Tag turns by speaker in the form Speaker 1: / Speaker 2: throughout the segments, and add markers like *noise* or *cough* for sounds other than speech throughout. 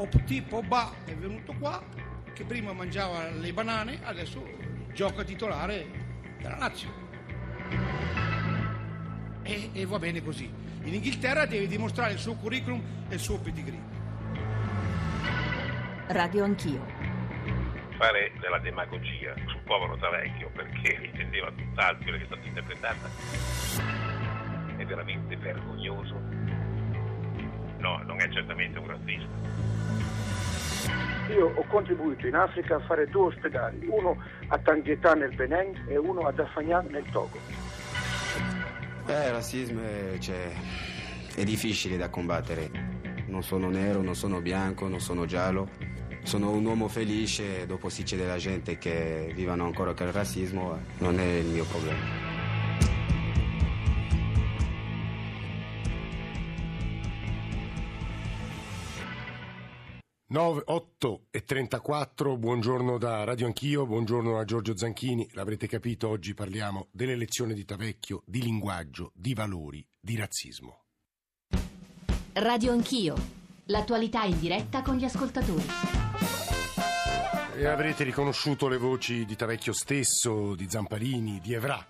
Speaker 1: Opti Pogba è venuto qua, che prima mangiava le banane, adesso gioca titolare della Lazio. E, e va bene così. In Inghilterra deve dimostrare il suo curriculum e il suo pedigree.
Speaker 2: Radio Anch'io.
Speaker 3: fare della demagogia sul povero Tavecchio perché intendeva tutt'altro che è stato interpretata è veramente vergognoso. No, non è certamente un razzista.
Speaker 4: Io ho contribuito in Africa a fare due ospedali, uno a Tangietà nel Benin e uno ad Afagnan nel Togo.
Speaker 5: Eh, il razzismo è, cioè, è difficile da combattere. Non sono nero, non sono bianco, non sono giallo. Sono un uomo felice, dopo si c'è della gente che vivono ancora con il razzismo, non è il mio problema.
Speaker 6: 9, 8 e 34, buongiorno da Radio Anch'io, buongiorno a Giorgio Zanchini. L'avrete capito, oggi parliamo dell'elezione di Tavecchio, di linguaggio, di valori, di razzismo.
Speaker 2: Radio Anch'io. L'attualità in diretta con gli ascoltatori.
Speaker 6: E avrete riconosciuto le voci di Tavecchio stesso, di Zamparini, di Evra.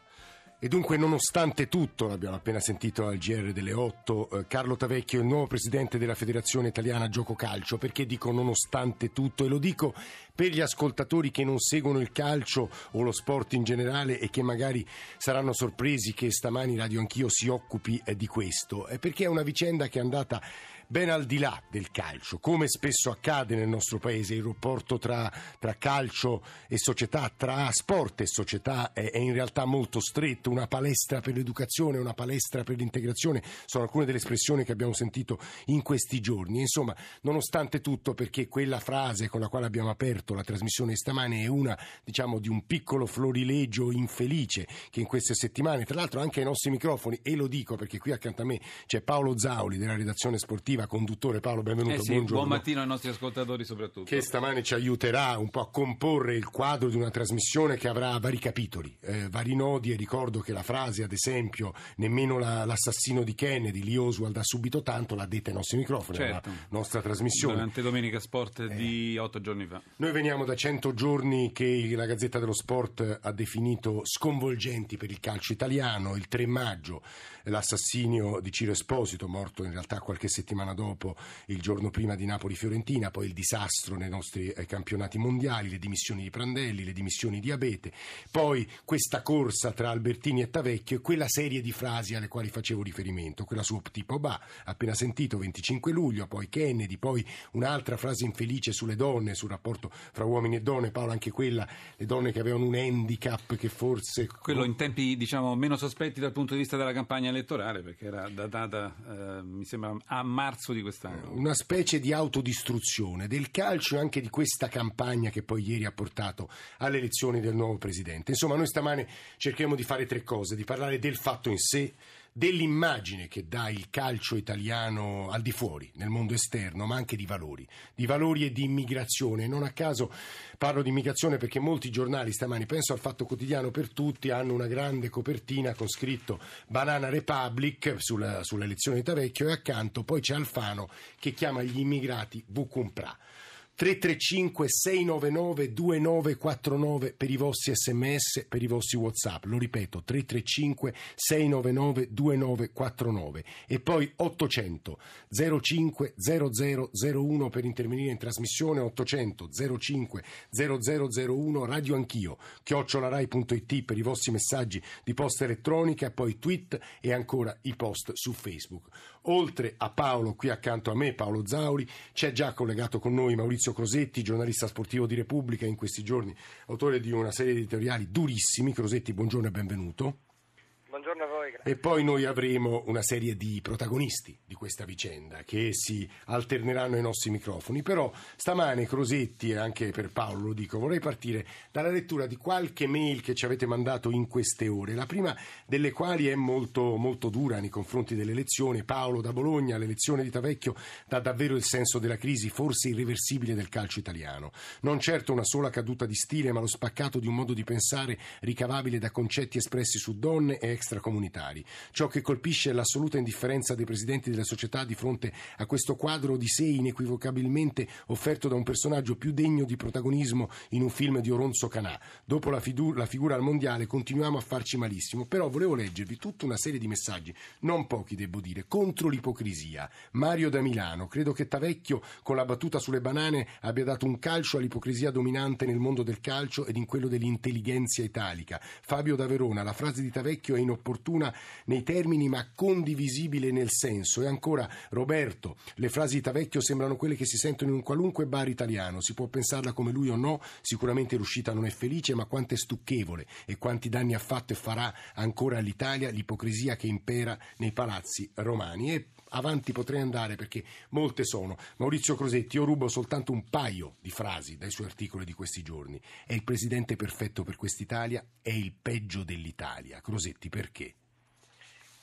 Speaker 6: E dunque, nonostante tutto, l'abbiamo appena sentito al GR delle 8, eh, Carlo Tavecchio il nuovo presidente della Federazione Italiana Gioco Calcio. Perché dico nonostante tutto? E lo dico per gli ascoltatori che non seguono il calcio o lo sport in generale e che magari saranno sorpresi che stamani Radio Anch'io si occupi eh, di questo. È perché è una vicenda che è andata ben al di là del calcio, come spesso accade nel nostro paese, il rapporto tra, tra calcio e società, tra sport e società è, è, in realtà molto stretto, una palestra per l'educazione, una palestra per l'integrazione, sono alcune delle espressioni che abbiamo sentito in questi giorni. Insomma, nonostante tutto, perché quella frase con la quale abbiamo aperto la trasmissione stamane è una, diciamo, di un piccolo florilegio infelice che in queste settimane, tra l'altro anche ai nostri microfoni, e lo dico perché qui accanto a me c'è Paolo Zauli della redazione sportiva, Riva, conduttore. Paolo, benvenuto.
Speaker 7: Eh sì,
Speaker 6: buongiorno.
Speaker 7: Buon mattino ai nostri ascoltatori soprattutto.
Speaker 6: Che stamane ci aiuterà un po' a comporre il quadro di una trasmissione che avrà vari capitoli, eh, vari nodi e ricordo che la frase, ad esempio, nemmeno la, l'assassino di Kennedy, Lee Oswald ha subito tanto, l'ha detta ai nostri microfoni,
Speaker 7: certo.
Speaker 6: la nostra trasmissione.
Speaker 7: Durante Domenica Sport
Speaker 6: Eh.
Speaker 7: di otto giorni fa.
Speaker 6: Noi veniamo da 100 giorni che la Gazzetta dello Sport ha definito sconvolgenti per il calcio italiano. Il 3 maggio l'assassinio di Ciro Esposito, morto in realtà qualche settimana dopo, il giorno prima di Napoli-Fiorentina, poi il disastro nei nostri eh, campionati mondiali, le dimissioni di Prandelli, le dimissioni di Abete, poi questa corsa tra Albertini e Tavecchio e quella serie di frasi alle quali facevo riferimento, quella su tipo Ba, appena sentito 25 luglio, poi Kennedy, poi un'altra frase infelice sulle donne, sul rapporto fra uomini e donne, Paolo anche quella, le donne che avevano un handicap che forse...
Speaker 7: Quello in tempi diciamo meno sospetti dal punto di vista della campagna elettorale, perché era datata eh, mi sembra a marzo di quest'anno.
Speaker 6: una specie di autodistruzione del calcio e anche di questa campagna che poi ieri ha portato alle elezioni del nuovo presidente. Insomma, noi stamane cercheremo di fare tre cose, di parlare del fatto in sé, dell'immagine che dà il calcio italiano al di fuori, nel mondo esterno, ma anche di valori, di valori e di immigrazione. Non a caso parlo di immigrazione perché molti giornali stamani, penso al Fatto Quotidiano per tutti, hanno una grande copertina con scritto Banana Republic sulla, sull'elezione di Tavecchio e accanto poi c'è Alfano che chiama gli immigrati Vucumpra. 335 699 2949 per i vostri sms, per i vostri whatsapp, lo ripeto 335 699 2949 e poi 800 05 0001 per intervenire in trasmissione 800 05 0001 radio anch'io chiocciolarai.it per i vostri messaggi di posta elettronica poi tweet e ancora i post su Facebook. Oltre a Paolo qui accanto a me Paolo Zauri c'è già collegato con noi Maurizio Crosetti giornalista sportivo di Repubblica in questi giorni autore di una serie di editoriali durissimi. Crosetti buongiorno e benvenuto
Speaker 4: Buongiorno a voi, grazie.
Speaker 6: E poi noi avremo una serie di protagonisti di questa vicenda che si alterneranno ai nostri microfoni. Però stamane, Crosetti, e anche per Paolo lo dico, vorrei partire dalla lettura di qualche mail che ci avete mandato in queste ore. La prima delle quali è molto, molto dura nei confronti dell'elezione. Paolo da Bologna, l'elezione di Tavecchio dà davvero il senso della crisi, forse irreversibile del calcio italiano. Non certo una sola caduta di stile, ma lo spaccato di un modo di pensare ricavabile da concetti espressi su donne e extracomunitari. Parlamentari. Ciò che colpisce è l'assoluta indifferenza dei presidenti delle società di fronte a questo quadro di sé inequivocabilmente offerto da un personaggio più degno di protagonismo in un film di Oronzo Canà. Dopo la, fidu- la figura al mondiale continuiamo a farci malissimo, però volevo leggervi tutta una serie di messaggi, non pochi devo dire, contro l'ipocrisia. Mario da Milano, credo che Tavecchio con la battuta sulle banane abbia dato un calcio all'ipocrisia dominante nel mondo del calcio ed in quello dell'intelligenza italica. Fabio da Verona, la frase di Tavecchio è inopportuna nei termini ma condivisibile nel senso. E ancora Roberto, le frasi di Tavecchio sembrano quelle che si sentono in un qualunque bar italiano, si può pensarla come lui o no, sicuramente l'uscita non è felice, ma quanto è stucchevole e quanti danni ha fatto e farà ancora all'Italia l'ipocrisia che impera nei palazzi romani. E avanti potrei andare perché molte sono. Maurizio Crosetti, io rubo soltanto un paio di frasi dai suoi articoli di questi giorni. È il presidente perfetto per quest'Italia, è il peggio dell'Italia. Crosetti, perché?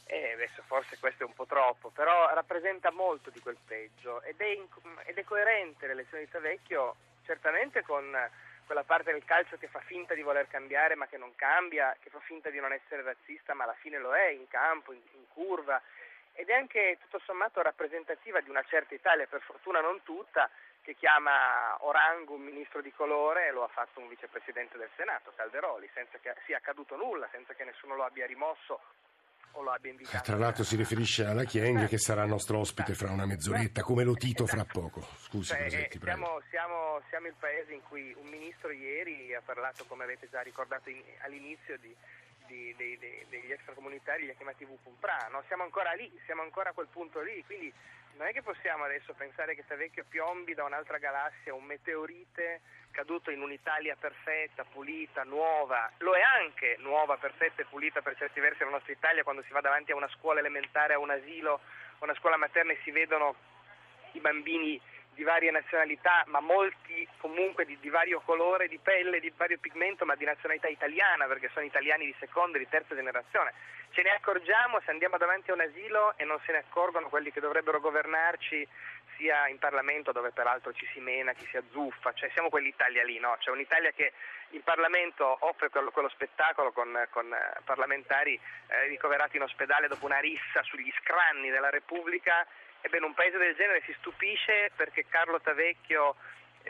Speaker 8: Eh, adesso forse questo è un po' troppo, però rappresenta molto di quel peggio ed è, in, ed è coerente l'elezione di Tavecchio certamente con quella parte del calcio che fa finta di voler cambiare ma che non cambia, che fa finta di non essere razzista ma alla fine lo è in campo, in, in curva ed è anche tutto sommato rappresentativa di una certa Italia, per fortuna non tutta, che chiama Orango un ministro di colore e lo ha fatto un vicepresidente del Senato, Calderoli, senza che sia accaduto nulla, senza che nessuno lo abbia rimosso o lo abbia invitato.
Speaker 6: Tra l'altro si riferisce alla Chieng che sarà nostro ospite fra una mezz'oretta, come lo Tito fra poco. Scusi,
Speaker 8: Cioè, eh,
Speaker 6: prego.
Speaker 8: siamo, siamo- siamo il paese in cui un ministro ieri ha parlato, come avete già ricordato in- all'inizio, di, di- dei- dei- degli extracomunitari, li ha chiamati Vupumpra, no? siamo ancora lì, siamo ancora a quel punto lì, quindi non è che possiamo adesso pensare che Tavecchio piombi da un'altra galassia, un meteorite caduto in un'Italia perfetta, pulita, nuova, lo è anche nuova, perfetta e pulita per certi versi la nostra Italia quando si va davanti a una scuola elementare, a un asilo, a una scuola materna e si vedono i bambini di varie nazionalità, ma molti comunque di, di vario colore, di pelle, di vario pigmento, ma di nazionalità italiana, perché sono italiani di seconda e di terza generazione. Ce ne accorgiamo se andiamo davanti a un asilo e non se ne accorgono quelli che dovrebbero governarci sia in Parlamento dove peraltro ci si mena, ci si azzuffa, cioè siamo quell'Italia lì, no? C'è un'Italia che in Parlamento offre quello, quello spettacolo con, con, eh, parlamentari eh, ricoverati in ospedale dopo una rissa sugli scranni della Repubblica Ebbene, un paese del genere si stupisce perché Carlo Tavecchio,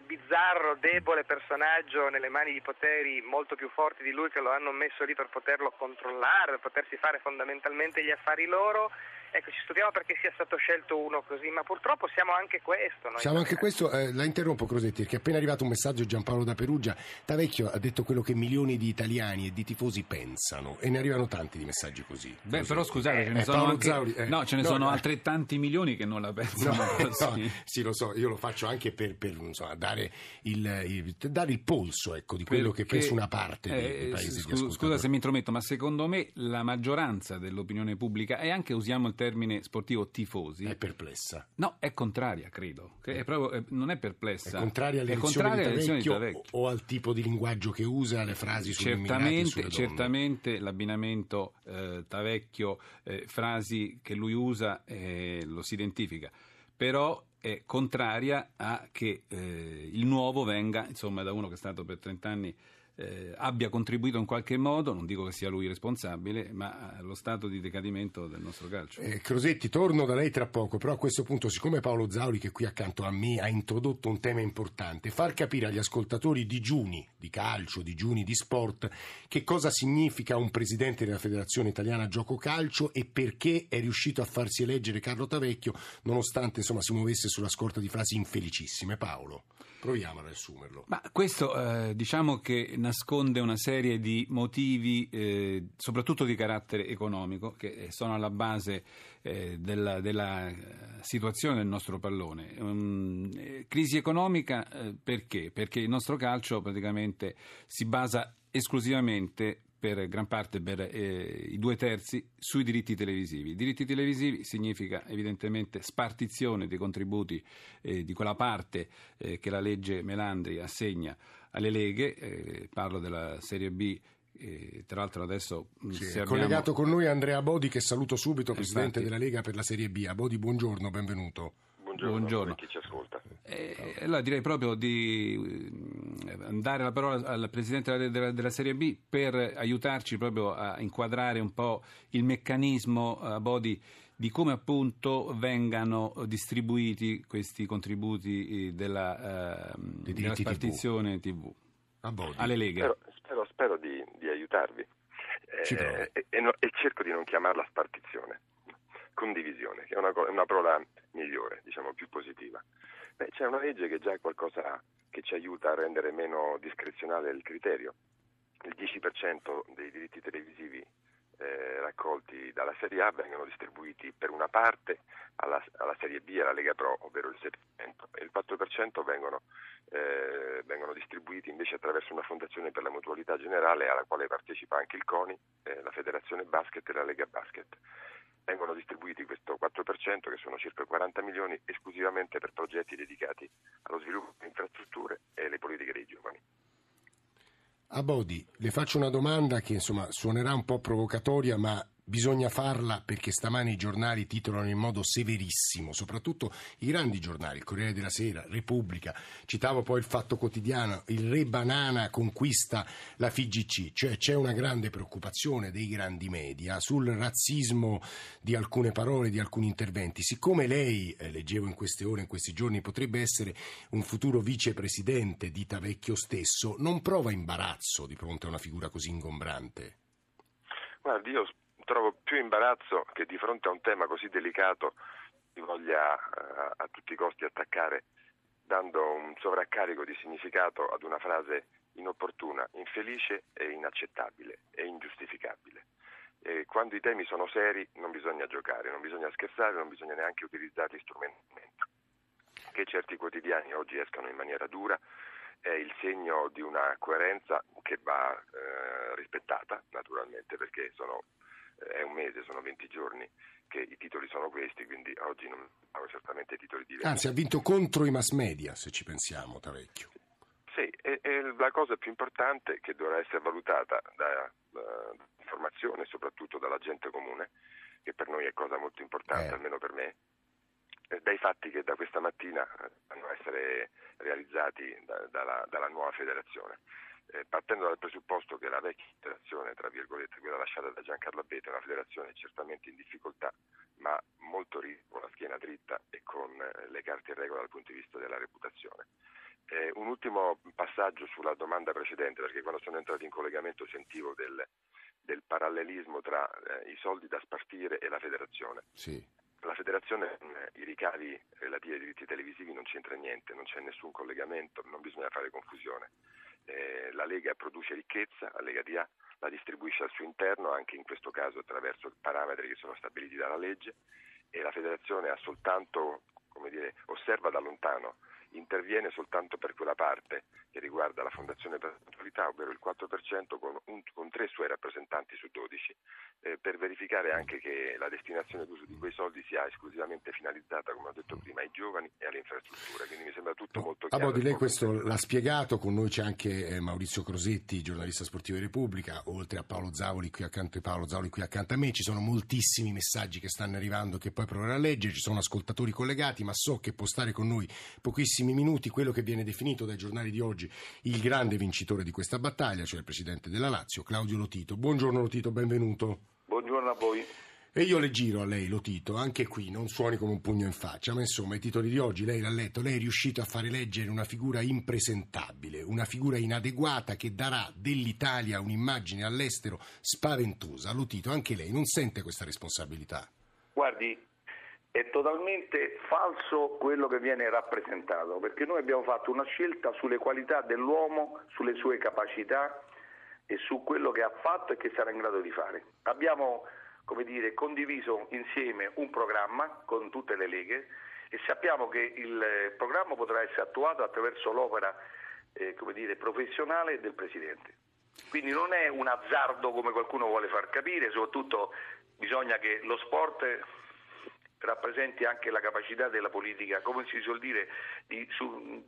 Speaker 8: bizzarro, debole personaggio nelle mani di poteri molto più forti di lui che lo hanno messo lì per poterlo controllare, per potersi fare fondamentalmente gli affari loro. Ecco, ci stupiamo perché sia stato scelto uno così, ma purtroppo siamo anche questo. noi
Speaker 6: Siamo anche questo, eh, la interrompo Crosetti, perché è appena arrivato un messaggio Giampaolo da Perugia. Tavecchio ha detto quello che milioni di italiani e di tifosi pensano e ne arrivano tanti di messaggi così.
Speaker 7: Beh,
Speaker 6: Così.
Speaker 7: però scusate, ce ne
Speaker 6: Eh,
Speaker 7: sono anche,
Speaker 6: Zauri, eh.
Speaker 7: no, ce ne
Speaker 6: No,
Speaker 7: sono
Speaker 6: no.
Speaker 7: altrettanti milioni che non la pensano *laughs*
Speaker 6: No,
Speaker 7: così.
Speaker 6: no, sì, lo so, io lo faccio anche per, per, insomma, dare, il, il- dare il polso ecco, di quello che
Speaker 7: Perché,
Speaker 6: pensa una parte dei, dei
Speaker 7: eh,
Speaker 6: paesi di
Speaker 7: scu-. Scusa se mi intrometto, ma secondo me la maggioranza dell'opinione pubblica, e anche usiamo il termine sportivo tifosi,
Speaker 6: È perplessa.
Speaker 7: no, è contraria, credo. È proprio, è- non è perplessa.
Speaker 6: È contraria alle elezioni di Tavecchio o al tipo di linguaggio che usa, alle frasi
Speaker 7: Certamente,
Speaker 6: sulle
Speaker 7: certamente l'abbinamento eh, Tavecchio, eh, frasi che lui usa, eh, lo si identifica, però è contraria a che eh, il nuovo venga, insomma, da uno che è stato per 30 anni eh, abbia contribuito in qualche modo, non dico che sia lui responsabile, ma allo stato di decadimento del nostro calcio.
Speaker 6: Eh, Crosetti, torno da lei tra poco, però a questo punto, siccome Paolo Zauri, che è qui accanto a me, ha introdotto un tema importante, far capire agli ascoltatori digiuni di calcio, digiuni di sport, che cosa significa un presidente della Federazione Italiana Gioco Calcio e perché è riuscito a farsi eleggere Carlo Tavecchio, nonostante insomma, si muovesse sulla scorta di frasi infelicissime. Paolo, proviamo a riassumerlo.
Speaker 7: Ma questo eh, diciamo che nasconde una serie di motivi, eh, soprattutto di carattere economico, che sono alla base eh, della, della, eh, situazione del nostro pallone. Um, eh, crisi economica eh, perché? Perché il nostro calcio praticamente si basa esclusivamente per gran parte, per eh, i due terzi, sui diritti televisivi. I diritti televisivi significa evidentemente spartizione dei contributi eh, di quella parte eh, che la legge Melandri assegna alle leghe, eh, parlo della Serie B. eh, tra l'altro adesso
Speaker 6: Sì, è
Speaker 7: abbiamo-
Speaker 6: collegato con noi Andrea Bodi, che saluto subito, presidente
Speaker 7: Infatti.
Speaker 6: della Lega per la Serie B. A Bodi, buongiorno, benvenuto.
Speaker 3: Buongiorno,
Speaker 7: Buongiorno.
Speaker 3: a chi ci ascolta.
Speaker 7: Eh, allora direi proprio di ehm, dare la parola al Presidente della, della, della, Serie B per aiutarci proprio a inquadrare un po' il meccanismo a Bodi di come appunto vengano distribuiti questi contributi della, eh, della spartizione TV, TV alle leghe.
Speaker 9: Spero, spero, spero di, di, aiutarvi eh, e, e, no, e, cerco di non chiamarla spartizione, condivisione, che è una, una parola migliore, diciamo più positiva. Beh, c'è una legge che già è qualcosa che ci aiuta a rendere meno discrezionale il criterio. Il 10% dei diritti televisivi eh, raccolti dalla Serie A vengono distribuiti per una parte alla, alla, Serie B e alla Lega Pro, ovvero il 7%, e il 4% vengono, eh, vengono, distribuiti invece attraverso una fondazione per la mutualità generale alla quale partecipa anche il CONI, eh, la Federazione Basket e la Lega Basket. Vengono distribuiti questo 4%, che sono circa 40 milioni, esclusivamente per progetti dedicati allo sviluppo di infrastrutture e alle politiche dei giovani.
Speaker 6: A Bodi, le faccio una domanda che insomma suonerà un po' provocatoria, ma Bisogna farla perché stamani i giornali titolano in modo severissimo, soprattutto i grandi giornali, il Corriere della Sera, Repubblica, citavo poi il Fatto Quotidiano, il Re Banana conquista la FIGC, cioè c'è una grande preoccupazione dei grandi media sul razzismo di alcune parole, di alcuni interventi. Siccome lei, eh, leggevo in queste ore, in questi giorni, potrebbe essere un futuro vicepresidente di Tavecchio stesso, non prova imbarazzo di fronte a una figura così ingombrante?
Speaker 9: Guardi, io trovo più imbarazzo che di fronte a un tema così delicato si voglia uh, a tutti i costi attaccare dando un sovraccarico di significato ad una frase inopportuna, infelice e inaccettabile e ingiustificabile. E quando i temi sono seri non bisogna giocare, non bisogna scherzare, non bisogna neanche utilizzarli strumentalmente. Che certi quotidiani oggi escano in maniera dura è il segno di una coerenza che va eh, rispettata naturalmente perché sono è un mese, sono 20 giorni che i titoli sono questi, quindi oggi non abbiamo certamente titoli diversi.
Speaker 6: Anzi, ha vinto contro i mass media, se ci pensiamo, Tavecchio.
Speaker 9: Sì, e, e la cosa più importante che dovrà essere valutata da, da informazione e soprattutto dalla gente comune, che per noi è cosa molto importante, eh. almeno per me, dai fatti che da questa mattina devono essere realizzati da, dalla, dalla nuova federazione eh, partendo dal presupposto che la vecchia federazione, tra virgolette, quella lasciata da Giancarlo Abete, è una federazione certamente in difficoltà, ma molto con la schiena dritta e con eh, le carte in regola dal punto di vista della reputazione. Eh, un ultimo passaggio sulla domanda precedente, perché quando sono entrato in collegamento sentivo del, del parallelismo tra eh, i soldi da spartire e la federazione.
Speaker 6: Sì.
Speaker 9: La federazione, i ricavi relativi ai diritti televisivi non c'entra niente, non c'è nessun collegamento, non bisogna fare confusione eh, la Lega produce ricchezza, la Lega DA la distribuisce al suo interno, anche in questo caso attraverso parametri che sono stabiliti dalla legge e la Federazione ha soltanto, dire, osserva da lontano interviene soltanto per quella parte che riguarda la Fondazione per la Mutualità, ovvero il 4% con, un, con tre suoi rappresentanti su 12, eh, per verificare anche che la destinazione d'uso di quei soldi sia esclusivamente finalizzata, come ho detto prima, ai giovani e alle infrastrutture. Quindi mi sembra tutto molto chiaro.
Speaker 6: A di lei questo l'ha spiegato, con noi c'è anche eh, Maurizio Crosetti, giornalista sportivo di Repubblica, oltre a Paolo Zavoli qui accanto, Paolo Zavoli qui accanto a me, ci sono moltissimi messaggi che stanno arrivando che poi proverò a leggere, ci sono ascoltatori collegati, ma so che può stare con noi pochissimi pochissimi minuti quello che viene definito dai giornali di oggi il grande vincitore di questa battaglia, cioè il presidente della Lazio, Claudio Lotito. Buongiorno Lotito, benvenuto.
Speaker 10: Buongiorno a voi.
Speaker 6: E io le giro a lei, Lotito, anche qui non suoni come un pugno in faccia, ma insomma i titoli di oggi lei l'ha letto, lei è riuscito a fare leggere una figura impresentabile, una figura inadeguata che darà dell'Italia un'immagine all'estero spaventosa. Lotito, anche lei non sente questa responsabilità?
Speaker 10: Guardi, è totalmente falso quello che viene rappresentato, perché noi abbiamo fatto una scelta sulle qualità dell'uomo, sulle sue capacità e su quello che ha fatto e che sarà in grado di fare. Abbiamo dire, condiviso insieme un programma con tutte le leghe e sappiamo che il programma potrà essere attuato attraverso l'opera eh, dire, professionale del Presidente. Quindi non è un azzardo come qualcuno vuole far capire, soprattutto bisogna che lo sport rappresenti anche la capacità della politica, come si suol dire, di su,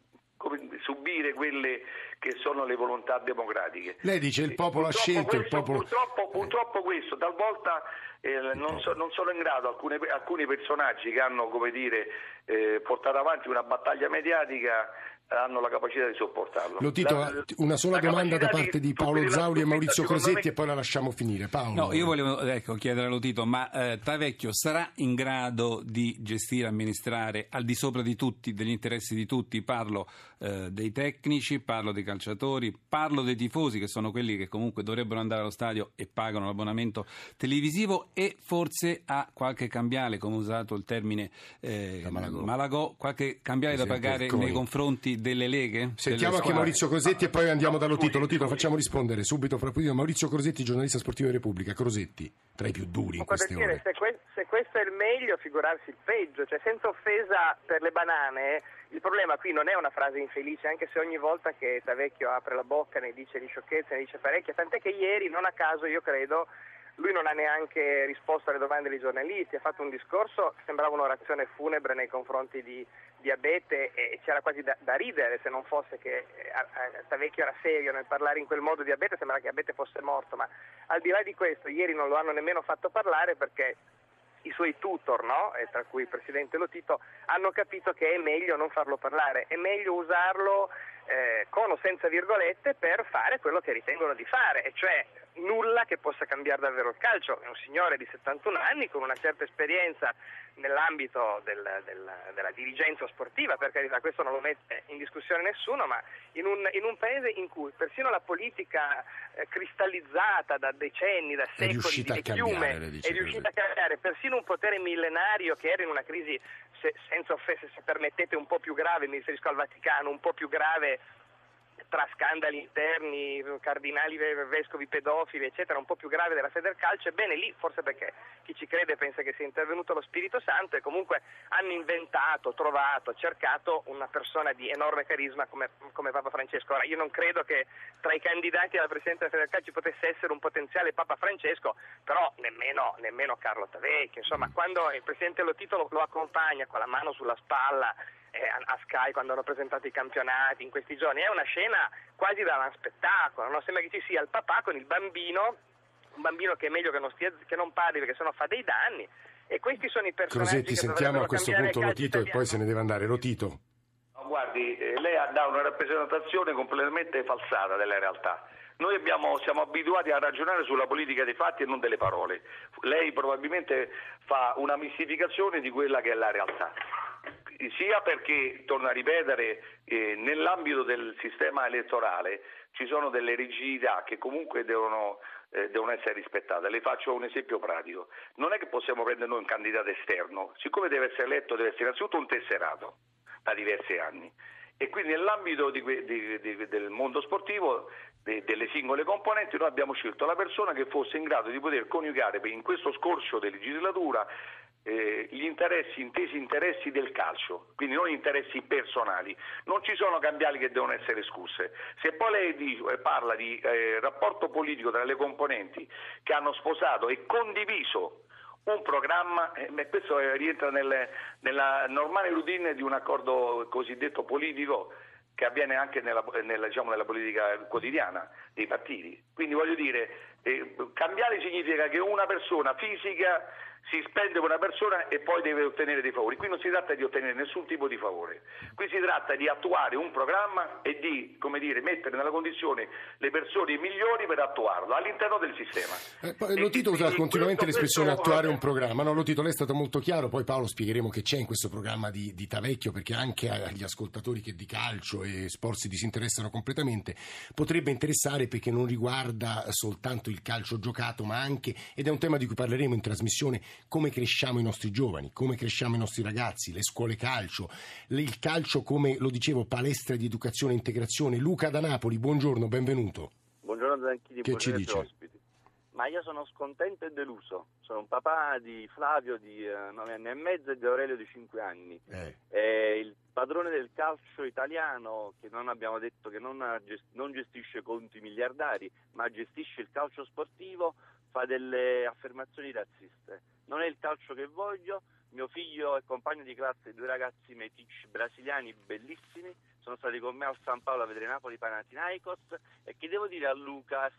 Speaker 10: subire quelle che sono le volontà democratiche.
Speaker 6: Lei dice il popolo purtroppo ha scelto
Speaker 10: questo,
Speaker 6: il popolo...
Speaker 10: Purtroppo, purtroppo questo talvolta eh, non, so, non, sono in grado alcune, alcuni personaggi che hanno dire, eh, portato avanti una battaglia mediatica hanno la capacità di sopportarlo.
Speaker 6: Lo Tito, la, una sola domanda da parte di, di Paolo Zauli e Maurizio Crosetti me... e poi la lasciamo finire. Paolo.
Speaker 7: No, io volevo ecco, chiedere a Lotito, ma eh, Tavecchio sarà in grado di gestire, amministrare al di sopra di tutti, degli interessi di tutti? Parlo eh, dei tecnici, parlo dei calciatori, parlo dei tifosi che sono quelli che comunque dovrebbero andare allo stadio e pagano l'abbonamento televisivo e forse ha qualche cambiale, come ho usato il termine eh, Malagò. Qualche cambiale da pagare nei confronti delle leghe?
Speaker 6: Sentiamo anche Maurizio Crosetti e poi andiamo da Lotito. Lotito, lo facciamo rispondere subito fra pochino. Maurizio Crosetti, giornalista sportivo di Repubblica. Crosetti, tra i più duri in queste
Speaker 8: dire,
Speaker 6: ore.
Speaker 8: Se, que- se questo è il meglio, figurarsi il peggio. Cioè, senza offesa per le banane, il problema qui non è una frase infelice, anche se ogni volta che Tavecchio apre la bocca ne dice di sciocchezze, ne dice parecchie, tant'è che ieri, non a caso, io credo, lui non ha neanche risposto alle domande dei giornalisti, ha fatto un discorso che sembrava un'orazione funebre nei confronti di, di Abete e c'era quasi da, da, ridere se non fosse che eh, Tavecchio era serio nel parlare in quel modo di Abete, sembrava che Abete fosse morto, ma al di là di questo ieri non lo hanno nemmeno fatto parlare perché i suoi tutor, no? tra cui il presidente Lotito, hanno capito che è meglio non farlo parlare, è meglio usarlo eh, con o senza virgolette per fare quello che ritengono di fare, e cioè nulla che possa cambiare davvero il calcio. È un signore di 71 anni con una certa esperienza nell'ambito del, del, della dirigenza sportiva, per carità, questo non lo mette in discussione nessuno, ma in un, in un paese in cui persino la politica eh, cristallizzata da decenni, da secoli di chiume, è riuscita a cambiare, persino un potere millenario che era in una crisi, se, senza offese se permettete, un po' più grave, mi riferisco al Vaticano, un po' più grave tra scandali interni, cardinali vescovi pedofili, eccetera, un po' più grave della fede del calcio, ebbene lì, forse perché chi ci crede pensa che sia intervenuto lo Spirito Santo e comunque hanno inventato, trovato, cercato una persona di enorme carisma come, come Papa Francesco. Ora, io non credo che tra i candidati alla presidenza della fede del calcio potesse essere un potenziale Papa Francesco, però nemmeno, nemmeno Carlo Tavecchio. Insomma, quando il Presidente Lo Titolo lo accompagna con la mano sulla spalla a Sky quando hanno presentato i campionati in questi giorni, è una scena quasi da uno spettacolo, no? sembra che ci sia il papà con il bambino, un bambino che è meglio che non, stia, che non parli perché sennò fa dei danni, e questi sono i personaggi
Speaker 6: Crosetti,
Speaker 8: che
Speaker 6: sentiamo a questo punto Lotito
Speaker 8: italiano.
Speaker 6: e poi se ne deve andare. Lotito.
Speaker 10: No, guardi, eh, lei dà una rappresentazione completamente falsata della realtà. Noi abbiamo, siamo abituati a ragionare sulla politica dei fatti e non delle parole. Lei probabilmente fa una mistificazione di quella che è la realtà sia perché, torno a ripetere, eh, nell'ambito del sistema elettorale ci sono delle rigidità che comunque devono, eh, devono, essere rispettate. Le faccio un esempio pratico. Non è che possiamo prendere noi un candidato esterno, siccome deve essere eletto deve essere innanzitutto un tesserato da diversi anni e quindi nell'ambito di, di, di, del mondo sportivo delle singole componenti noi abbiamo scelto la persona che fosse in grado di poter coniugare in questo scorcio di legislatura eh, gli interessi, intesi interessi del calcio, quindi non interessi personali. Non ci sono cambiali che devono essere scusse. Se poi lei dice, eh, parla di eh, rapporto politico tra le componenti che hanno sposato e condiviso un programma, eh, questo rientra nelle, nella normale routine di un accordo cosiddetto politico che avviene anche nella, nella, diciamo, nella, politica quotidiana dei partiti. Quindi voglio dire, eh, cambiare significa che una persona fisica si spende per una persona e poi deve ottenere dei favori. Qui non si tratta di ottenere nessun tipo di favore, qui si tratta di attuare un programma e di dire, mettere nella condizione le persone migliori per attuarlo all'interno del sistema.
Speaker 6: Eh, poi, lo Tito usa continuamente l'espressione attuare un programma, no, lo Tito lei è stato molto chiaro, poi Paolo spiegheremo che c'è in questo programma di, di Tavecchio perché anche agli ascoltatori che di calcio e sport si disinteressano completamente potrebbe interessare perché non riguarda soltanto il calcio giocato ma anche, ed è un tema di cui parleremo in trasmissione, come cresciamo i nostri giovani, come cresciamo i nostri ragazzi, le scuole calcio, il calcio come lo dicevo palestra di educazione e integrazione. Luca da Napoli, buongiorno, benvenuto.
Speaker 11: Buongiorno Zanchini,
Speaker 6: che ci dice?
Speaker 11: ospiti. Ma io sono scontento e deluso. Sono un papà di Flavio di uh, 9 anni e mezzo e di Aurelio di 5 anni. Eh. È il padrone del calcio italiano che non abbiamo detto che non, non gestisce conti miliardari, ma gestisce il calcio sportivo, fa delle affermazioni razziste non è il calcio che voglio, mio figlio è compagno di classe due ragazzi meticci brasiliani bellissimi, sono stati con me al San Paolo a vedere Napoli Panathinaikos. E che devo dire a Lucas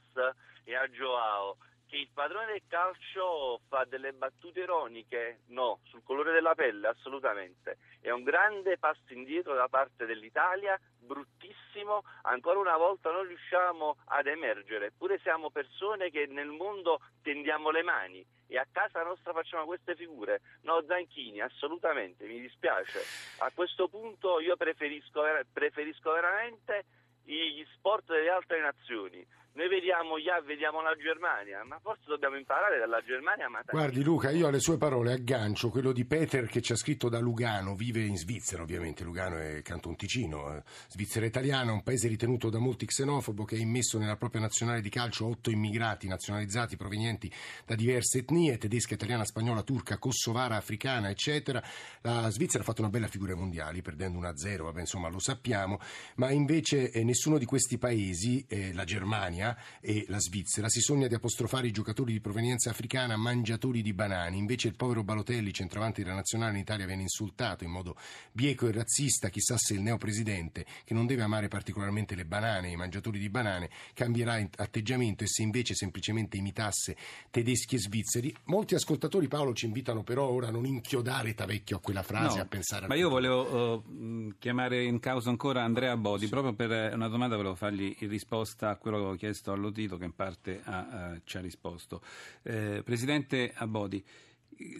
Speaker 11: e a Joao che il padrone del calcio fa delle battute ironiche? No, sul colore della pelle assolutamente. È un grande passo indietro da parte dell'Italia, bruttissimo, ancora una volta non riusciamo ad emergere, eppure siamo persone che nel mondo tendiamo le mani e a casa nostra facciamo queste figure. No, Zanchini, assolutamente, mi dispiace. A questo punto io preferisco, preferisco veramente gli sport delle altre nazioni noi vediamo A, vediamo la Germania, ma forse dobbiamo imparare dalla Germania. Ma
Speaker 6: Guardi Luca, io alle sue parole aggancio quello di Peter che ci ha scritto da Lugano, vive in Svizzera ovviamente, Lugano è Canton Ticino, eh, Svizzera italiana, un paese ritenuto da molti xenofobo che ha immesso nella propria nazionale di calcio otto immigrati nazionalizzati provenienti da diverse etnie, tedesca, italiana, spagnola, turca, kosovara, africana, eccetera. La Svizzera ha fatto una bella figura ai mondiali, perdendo 1-0, vabbè insomma lo sappiamo, ma invece eh, nessuno di questi paesi, eh, la Germania, e la Svizzera si sogna di apostrofare i giocatori di provenienza africana mangiatori di banani. Invece il povero Balotelli, centravanti della nazionale in Italia, viene insultato in modo bieco e razzista. Chissà se il neopresidente, che non deve amare particolarmente le banane e i mangiatori di banane, cambierà atteggiamento e se invece semplicemente imitasse tedeschi e svizzeri. Molti ascoltatori, Paolo, ci invitano però ora a non inchiodare Tavecchio a quella frase,
Speaker 7: no,
Speaker 6: a pensare a...
Speaker 7: Ma io volevo uh, chiamare in causa ancora Andrea Bodi, sì. proprio per una domanda volevo fargli in risposta a quello che avevo chiesto chiesto all'Odito che in parte ha, uh, ci ha risposto. Eh, Presidente Abodi,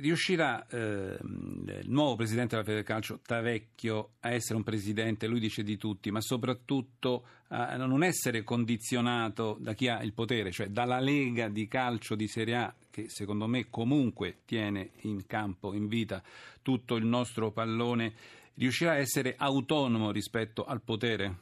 Speaker 7: riuscirà eh, il nuovo Presidente della Fede Calcio, Tavecchio, a essere un Presidente, lui dice di tutti, ma soprattutto a non essere condizionato da chi ha il potere, cioè dalla Lega di Calcio di Serie A, che secondo me comunque tiene in campo, in vita tutto il nostro pallone, riuscirà a essere autonomo rispetto al potere?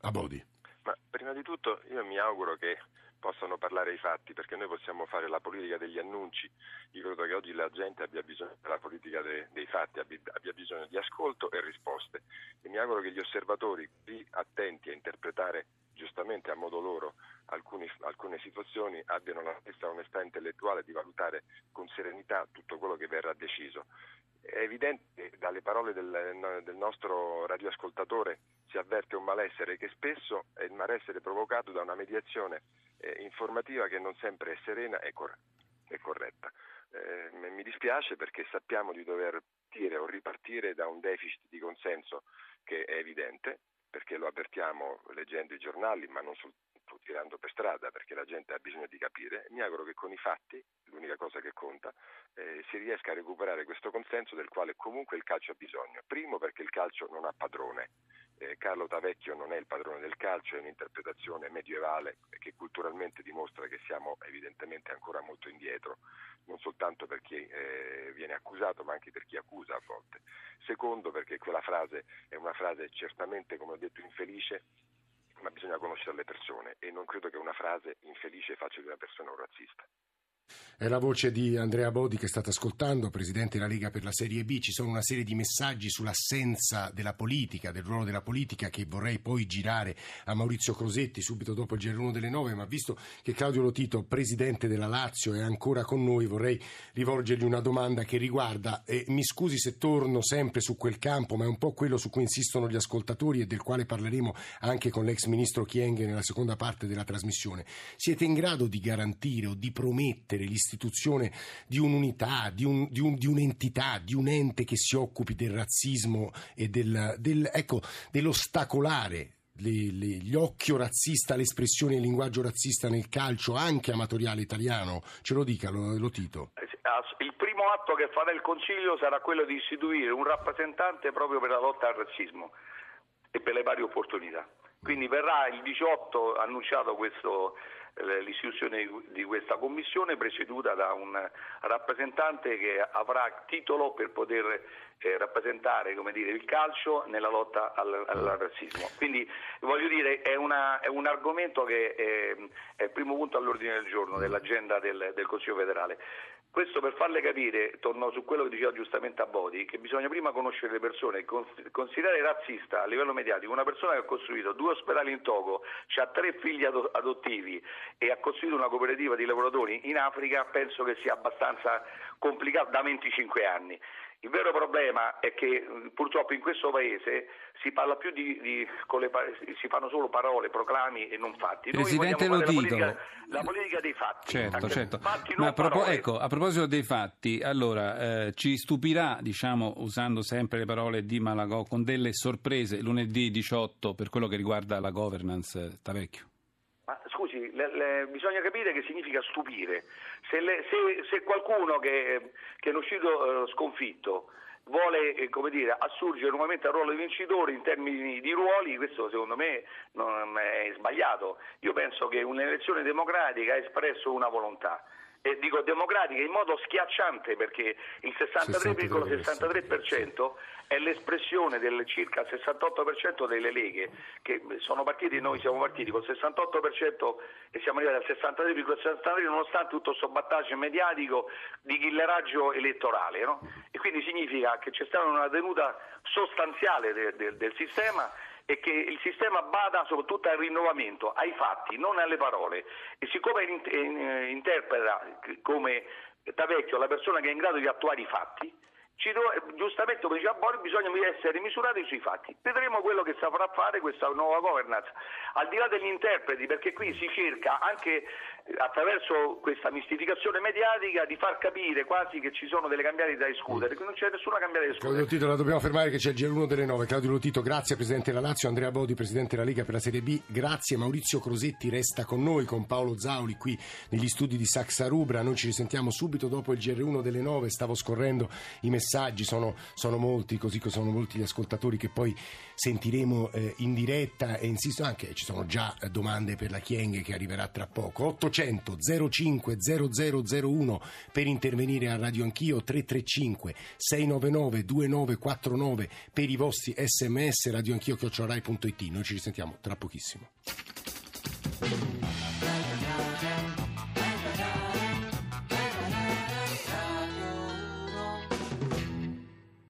Speaker 6: Abodi.
Speaker 9: Ma prima di tutto io mi auguro che possano parlare i fatti, perché noi possiamo fare la politica degli annunci. Io credo che oggi la gente abbia bisogno della politica de, dei fatti, abbia, bisogno di ascolto e risposte. E mi auguro che gli osservatori, qui attenti a interpretare giustamente a modo loro alcuni, alcune situazioni, abbiano la stessa onestà intellettuale di valutare con serenità tutto quello che verrà deciso. È evidente dalle parole del, del nostro radioascoltatore si avverte un malessere che spesso è il malessere provocato da una mediazione eh, informativa che non sempre è serena e, cor- e corretta. Eh, mi dispiace perché sappiamo di dover partire o ripartire da un deficit di consenso che è evidente, perché lo avvertiamo leggendo i giornali, ma non soltanto tirando per strada, perché la gente ha bisogno di capire. Mi auguro che con i fatti, l'unica cosa che conta, eh, si riesca a recuperare questo consenso del quale comunque il calcio ha bisogno. Primo perché il calcio non ha padrone, eh, Carlo Tavecchio non è il padrone del calcio, è un'interpretazione medievale che culturalmente dimostra che siamo evidentemente ancora molto indietro, non soltanto per chi eh, viene accusato, ma anche per chi accusa a volte. Secondo perché quella frase è una frase certamente, come ho detto, infelice, ma bisogna conoscere le persone e non credo che una frase infelice faccia di una persona un razzista.
Speaker 6: È la voce di Andrea Bodi che state ascoltando, presidente della Lega per la Serie B. Ci sono una serie di messaggi sull'assenza della politica, del ruolo della politica che vorrei poi girare a Maurizio Crosetti subito dopo il GR1 delle 9, ma visto che Claudio Lotito, presidente della Lazio, è ancora con noi, vorrei rivolgergli una domanda che riguarda, e mi scusi se torno sempre su quel campo, ma è un po' quello su cui insistono gli ascoltatori e del quale parleremo anche con l'ex ministro Chienghe nella seconda parte della trasmissione. Siete in grado di garantire o di promettere essere l'istituzione di un'unità, di, un, di, un, di, un'entità, di un ente che si occupi del razzismo e del, del, ecco, dell'ostacolare le, le, gli occhio razzista, l'espressione il linguaggio razzista nel calcio anche amatoriale italiano? Ce lo dica, lo, lo Tito.
Speaker 10: Eh il primo atto che farà il Consiglio sarà quello di istituire un rappresentante proprio per la lotta al razzismo e per le varie opportunità. Quindi verrà il 18 annunciato questo l'istituzione di questa commissione presieduta da un rappresentante che avrà titolo per poter eh, rappresentare dire, il calcio nella lotta al, al, razzismo. Quindi voglio dire è, una, è un argomento che è, è, il primo punto all'ordine del giorno dell'agenda del, del Consiglio federale. Questo per farle capire, torno su quello che diceva giustamente a Bodi, che bisogna prima conoscere le persone, considerare razzista a livello mediatico una persona che ha costruito due ospedali in Togo, ha tre figli adottivi e ha costruito una cooperativa di lavoratori in Africa, penso che sia abbastanza complicato da 25 anni. Il vero problema è che purtroppo in questo paese si parla più di, di le, si fanno solo parole, proclami e non fatti.
Speaker 7: Presidente Noi Lotito,
Speaker 10: la politica, la politica, dei fatti.
Speaker 7: Certo, certo.
Speaker 10: Fatti,
Speaker 7: Ma a, propos- ecco, a, proposito dei fatti, allora eh, ci stupirà, diciamo, usando sempre le parole di Malagò, con delle sorprese lunedì 18 per quello che riguarda la governance Tavecchio?
Speaker 10: Scusi, le, le, bisogna capire che significa stupire. Se, le, se, se qualcuno che, che, è uscito eh, sconfitto vuole eh, dire, assurgere nuovamente al ruolo di vincitore in termini di ruoli, questo secondo me non è sbagliato. Io penso che un'elezione democratica ha espresso una volontà e dico democratica in modo schiacciante perché il 63,63% è l'espressione del circa 68% delle leghe che sono partiti, noi siamo partiti col 68% e siamo arrivati al 63,63% nonostante tutto questo battaggio mediatico di killeraggio elettorale no? e quindi significa che c'è stata una tenuta sostanziale de, de, del sistema e che il sistema bada soprattutto al rinnovamento, ai fatti, non alle parole. E siccome eh, interpreta come Tavecchio la persona che è in grado di attuare i fatti, do, giustamente come diceva Boris bisogna essere misurati sui fatti. Vedremo quello che saprà fare questa nuova governance, al di là degli interpreti, perché qui si cerca anche attraverso questa mistificazione mediatica di far capire quasi che ci sono delle cambiate da escludere, che non c'è nessuna cambiata da escludere.
Speaker 6: Claudio Lotito, la dobbiamo fermare che c'è il GR1 delle 9. Claudio Lotito, grazie Presidente della Lazio, Andrea Bodi, Presidente della Lega per la Serie B, grazie. Maurizio Crosetti resta con noi, con Paolo Zauli qui negli studi di Saxa Rubra. Noi ci risentiamo subito dopo il GR1 delle 9. Stavo scorrendo i messaggi, sono, sono molti, così sono molti gli ascoltatori che poi sentiremo eh, in diretta e insisto anche, ci sono già domande per la Chienghe che arriverà tra poco. 800 05 0001 per intervenire a Radio Anch'io 335 699 2949 per i vostri sms radioanchio.it. Noi ci risentiamo tra pochissimo.